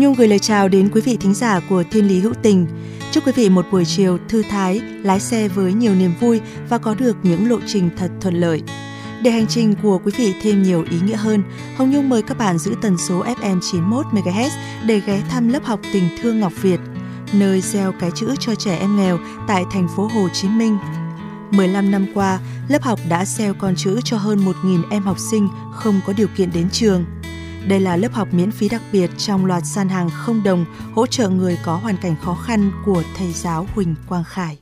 Hồng Nhung gửi lời chào đến quý vị thính giả của Thiên Lý Hữu Tình. Chúc quý vị một buổi chiều thư thái, lái xe với nhiều niềm vui và có được những lộ trình thật thuận lợi. Để hành trình của quý vị thêm nhiều ý nghĩa hơn, Hồng Nhung mời các bạn giữ tần số FM 91 MHz để ghé thăm lớp học Tình thương Ngọc Việt, nơi gieo cái chữ cho trẻ em nghèo tại thành phố Hồ Chí Minh. 15 năm qua, lớp học đã gieo con chữ cho hơn 1.000 em học sinh không có điều kiện đến trường. Đây là lớp học miễn phí đặc biệt trong loạt gian hàng không đồng hỗ trợ người có hoàn cảnh khó khăn của thầy giáo Huỳnh Quang Khải.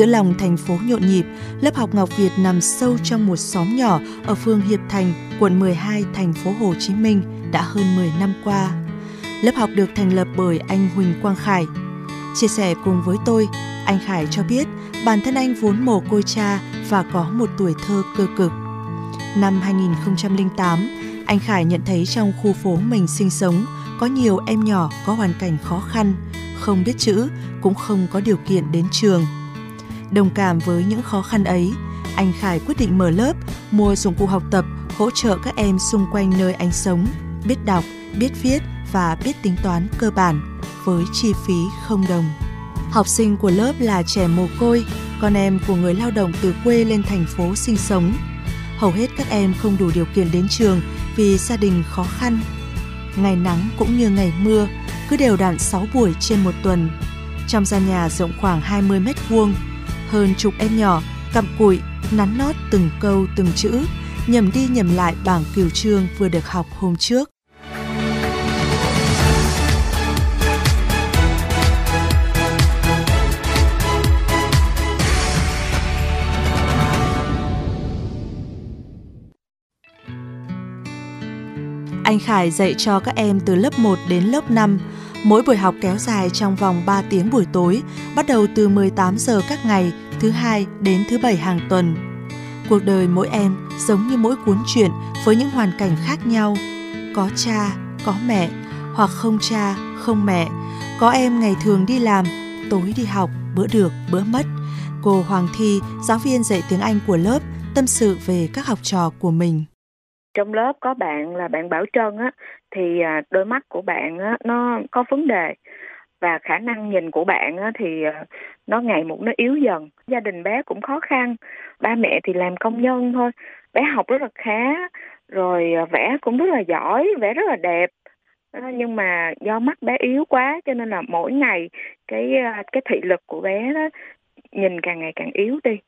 Giữa lòng thành phố nhộn nhịp, lớp học Ngọc Việt nằm sâu trong một xóm nhỏ ở phường Hiệp Thành, quận 12, thành phố Hồ Chí Minh đã hơn 10 năm qua. Lớp học được thành lập bởi anh Huỳnh Quang Khải. Chia sẻ cùng với tôi, anh Khải cho biết bản thân anh vốn mồ côi cha và có một tuổi thơ cơ cực. Năm 2008, anh Khải nhận thấy trong khu phố mình sinh sống có nhiều em nhỏ có hoàn cảnh khó khăn, không biết chữ, cũng không có điều kiện đến trường. Đồng cảm với những khó khăn ấy, anh Khải quyết định mở lớp, mua dụng cụ học tập, hỗ trợ các em xung quanh nơi anh sống, biết đọc, biết viết và biết tính toán cơ bản với chi phí không đồng. Học sinh của lớp là trẻ mồ côi, con em của người lao động từ quê lên thành phố sinh sống. Hầu hết các em không đủ điều kiện đến trường vì gia đình khó khăn. Ngày nắng cũng như ngày mưa, cứ đều đặn 6 buổi trên một tuần. Trong gian nhà rộng khoảng 20 mét vuông, hơn chục em nhỏ cặm cụi, nắn nót từng câu từng chữ, nhầm đi nhầm lại bảng cửu chương vừa được học hôm trước. Anh Khải dạy cho các em từ lớp 1 đến lớp 5. Mỗi buổi học kéo dài trong vòng 3 tiếng buổi tối, bắt đầu từ 18 giờ các ngày thứ hai đến thứ bảy hàng tuần. Cuộc đời mỗi em giống như mỗi cuốn truyện với những hoàn cảnh khác nhau. Có cha, có mẹ, hoặc không cha, không mẹ. Có em ngày thường đi làm, tối đi học, bữa được, bữa mất. Cô Hoàng Thi, giáo viên dạy tiếng Anh của lớp, tâm sự về các học trò của mình trong lớp có bạn là bạn Bảo Trân á, thì à, đôi mắt của bạn á, nó có vấn đề và khả năng nhìn của bạn á thì à, nó ngày một nó yếu dần. Gia đình bé cũng khó khăn, ba mẹ thì làm công nhân thôi, bé học rất là khá, rồi à, vẽ cũng rất là giỏi, vẽ rất là đẹp. Ờ, nhưng mà do mắt bé yếu quá cho nên là mỗi ngày cái cái thị lực của bé đó nhìn càng ngày càng yếu đi.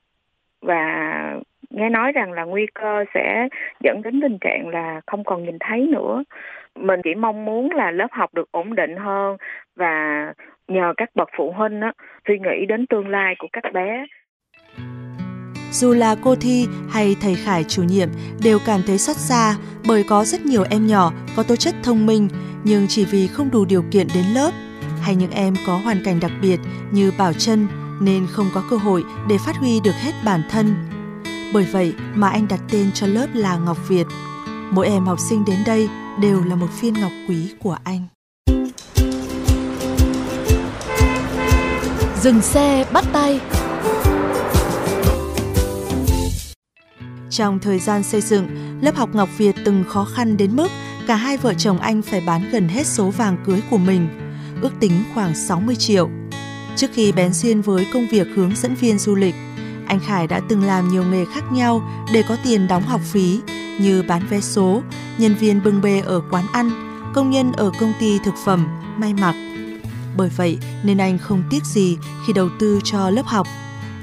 Và nghe nói rằng là nguy cơ sẽ dẫn đến tình trạng là không còn nhìn thấy nữa mình chỉ mong muốn là lớp học được ổn định hơn và nhờ các bậc phụ huynh á, suy nghĩ đến tương lai của các bé Dù là cô Thi hay thầy Khải chủ nhiệm đều cảm thấy xót xa bởi có rất nhiều em nhỏ có tố chất thông minh nhưng chỉ vì không đủ điều kiện đến lớp hay những em có hoàn cảnh đặc biệt như Bảo Trân nên không có cơ hội để phát huy được hết bản thân. Bởi vậy mà anh đặt tên cho lớp là Ngọc Việt. Mỗi em học sinh đến đây đều là một viên ngọc quý của anh. Dừng xe bắt tay Trong thời gian xây dựng, lớp học Ngọc Việt từng khó khăn đến mức cả hai vợ chồng anh phải bán gần hết số vàng cưới của mình, ước tính khoảng 60 triệu. Trước khi bén duyên với công việc hướng dẫn viên du lịch, anh Khải đã từng làm nhiều nghề khác nhau để có tiền đóng học phí như bán vé số, nhân viên bưng bê ở quán ăn, công nhân ở công ty thực phẩm, may mặc. Bởi vậy nên anh không tiếc gì khi đầu tư cho lớp học.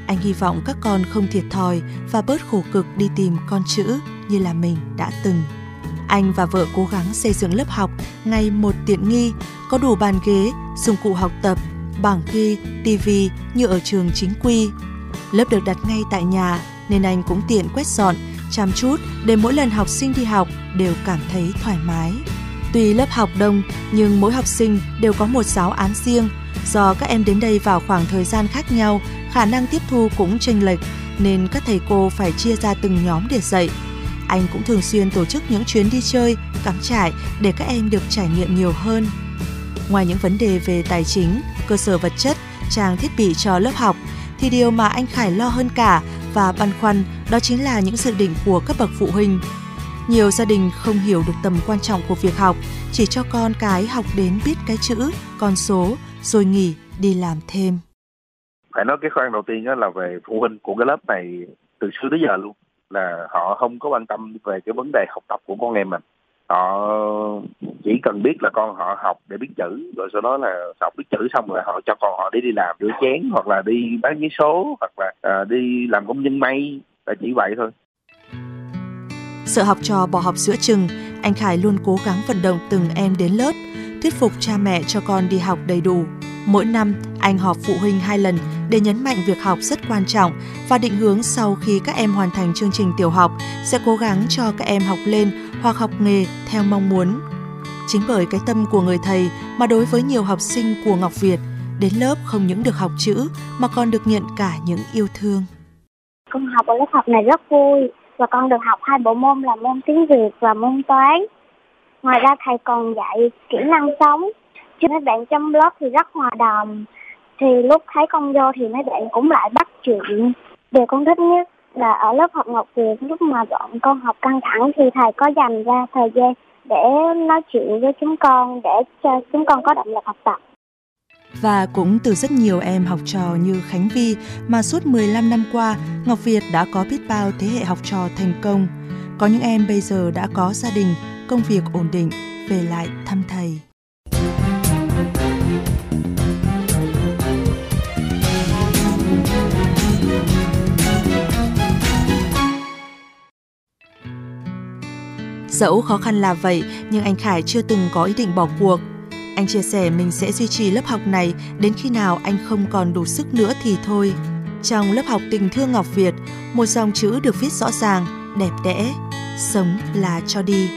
Anh hy vọng các con không thiệt thòi và bớt khổ cực đi tìm con chữ như là mình đã từng. Anh và vợ cố gắng xây dựng lớp học ngày một tiện nghi, có đủ bàn ghế, dụng cụ học tập, bảng ghi, tivi như ở trường chính quy. Lớp được đặt ngay tại nhà nên anh cũng tiện quét dọn, chăm chút để mỗi lần học sinh đi học đều cảm thấy thoải mái. Tuy lớp học đông nhưng mỗi học sinh đều có một giáo án riêng. Do các em đến đây vào khoảng thời gian khác nhau, khả năng tiếp thu cũng chênh lệch nên các thầy cô phải chia ra từng nhóm để dạy. Anh cũng thường xuyên tổ chức những chuyến đi chơi, cắm trại để các em được trải nghiệm nhiều hơn. Ngoài những vấn đề về tài chính, cơ sở vật chất, trang thiết bị cho lớp học, thì điều mà anh Khải lo hơn cả và băn khoăn đó chính là những dự định của các bậc phụ huynh. Nhiều gia đình không hiểu được tầm quan trọng của việc học, chỉ cho con cái học đến biết cái chữ, con số, rồi nghỉ đi làm thêm. Phải nói cái khoan đầu tiên đó là về phụ huynh của cái lớp này từ xưa tới giờ luôn là họ không có quan tâm về cái vấn đề học tập của con em mình họ chỉ cần biết là con họ học để biết chữ rồi sau đó là học biết chữ xong rồi họ cho con họ đi đi làm rửa chén hoặc là đi bán giấy số hoặc là à, đi làm công nhân may là chỉ vậy thôi. Sợ học trò bỏ học giữa chừng anh Khải luôn cố gắng vận động từng em đến lớp thuyết phục cha mẹ cho con đi học đầy đủ. Mỗi năm anh họp phụ huynh hai lần để nhấn mạnh việc học rất quan trọng và định hướng sau khi các em hoàn thành chương trình tiểu học sẽ cố gắng cho các em học lên hoặc học nghề theo mong muốn. Chính bởi cái tâm của người thầy mà đối với nhiều học sinh của Ngọc Việt, đến lớp không những được học chữ mà còn được nhận cả những yêu thương. Con học ở lớp học này rất vui và con được học hai bộ môn là môn tiếng Việt và môn toán. Ngoài ra thầy còn dạy kỹ năng sống. Chứ mấy bạn trong lớp thì rất hòa đồng. Thì lúc thấy con vô thì mấy bạn cũng lại bắt chuyện. Điều con thích nhất là ở lớp học Ngọc Việt lúc mà bọn con học căng thẳng thì thầy có dành ra thời gian để nói chuyện với chúng con để cho chúng con có động lực học tập. Và cũng từ rất nhiều em học trò như Khánh Vi mà suốt 15 năm qua, Ngọc Việt đã có biết bao thế hệ học trò thành công. Có những em bây giờ đã có gia đình, công việc ổn định, về lại thăm thầy. Dẫu khó khăn là vậy, nhưng anh Khải chưa từng có ý định bỏ cuộc. Anh chia sẻ mình sẽ duy trì lớp học này đến khi nào anh không còn đủ sức nữa thì thôi. Trong lớp học tình thương Ngọc Việt, một dòng chữ được viết rõ ràng, đẹp đẽ, sống là cho đi.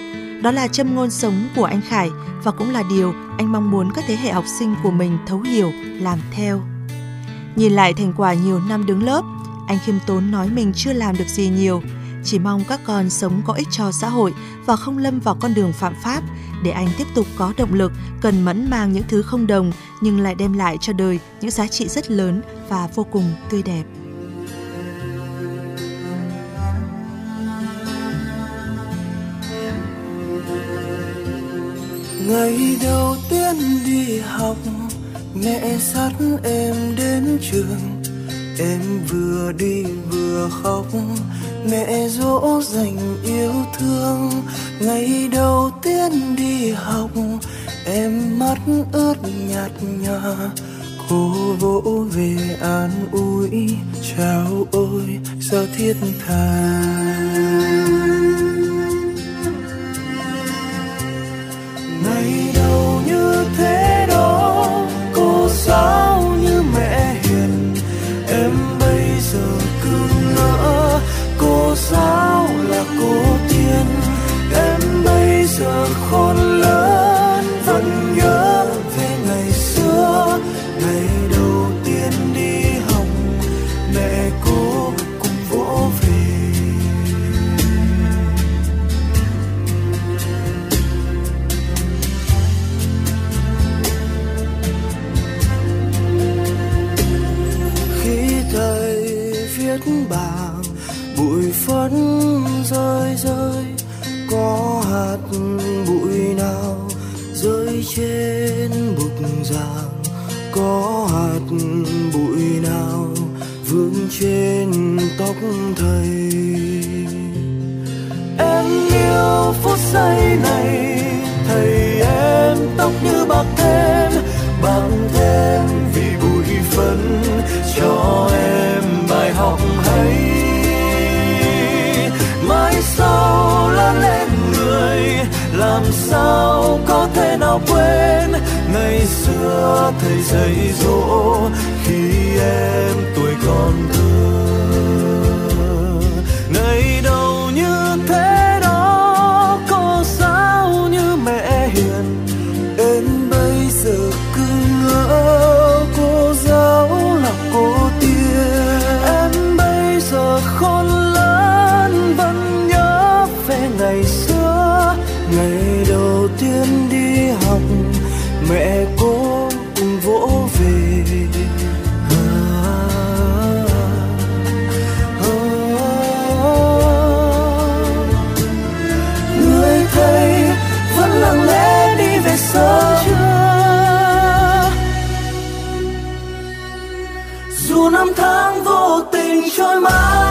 Đó là châm ngôn sống của anh Khải và cũng là điều anh mong muốn các thế hệ học sinh của mình thấu hiểu, làm theo. Nhìn lại thành quả nhiều năm đứng lớp, anh khiêm tốn nói mình chưa làm được gì nhiều, chỉ mong các con sống có ích cho xã hội và không lâm vào con đường phạm pháp. Để anh tiếp tục có động lực, cần mẫn mang những thứ không đồng, nhưng lại đem lại cho đời những giá trị rất lớn và vô cùng tươi đẹp. Ngày đầu tiên đi học, Mẹ dắt em đến trường. Em vừa đi vừa khóc mẹ dỗ dành yêu thương, ngày đầu tiên đi học, em mắt ướt nhạt nhòa. Cô vỗ về an ủi, chào ôi sao thiết tha. Ngày đầu như thế đó, cô sao giờ khôn lớn, vẫn nhớ về ngày xưa. Ngày đầu tiên đi học, mẹ cô cùng vỗ về. Khi thầy viết bảng, bụi phấn rơi rơi, có hạt bụi nào rơi trên bục giảng? Có hạt bụi nào vương trên tóc thầy? Em yêu phút giây này ngày xưa thầy dạy dỗ khi em tuổi còn thơ. Ngày đầu như thế đó cô giáo như mẹ hiền. Em bây giờ cứ ngỡ cô giáo là cô tiên. Em bây giờ khôn lớn, vẫn nhớ về ngày xưa. Ngày đầu tiên đi học mẹ cố cùng vỗ về. Người vẫn lặng lẽ đi về sớm. Chưa dù năm tháng vô tình trôi mãi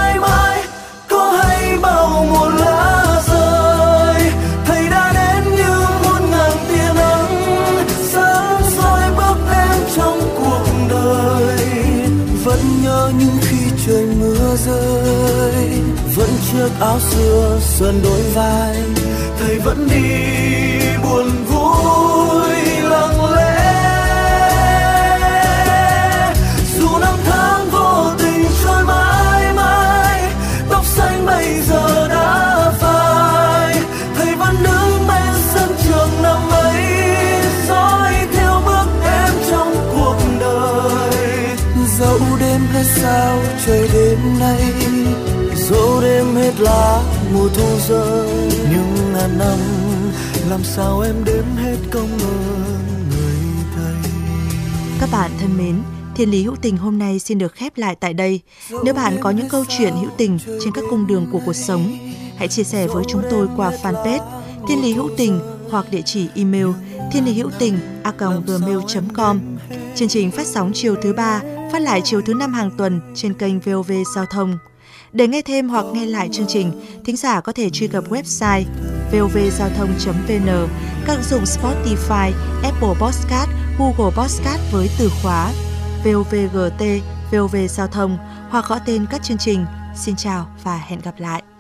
áo xưa xuân đôi vai thầy vẫn đi. Đêm hết lá mùa thu rơi nhưng ngàn năm làm sao em đếm hết công ơn người thầy Các bạn thân mến, Thiên lý hữu tình hôm nay xin được khép lại tại đây. Nếu bạn có những câu chuyện hữu tình trên các cung đường của cuộc sống, hãy chia sẻ với chúng tôi qua fanpage Thiên lý hữu tình hoặc địa chỉ email thiên lý hữu tình a gmail.com. Chương trình phát sóng chiều thứ ba, phát lại chiều thứ năm hàng tuần trên kênh VOV Giao thông. Để nghe thêm hoặc nghe lại chương trình, thính giả có thể truy cập website vovgiao thông.vn, các ứng dụng Spotify, Apple Podcast, Google Podcast với từ khóa VOVGT, VOV Giao thông hoặc gõ tên các chương trình. Xin chào và hẹn gặp lại!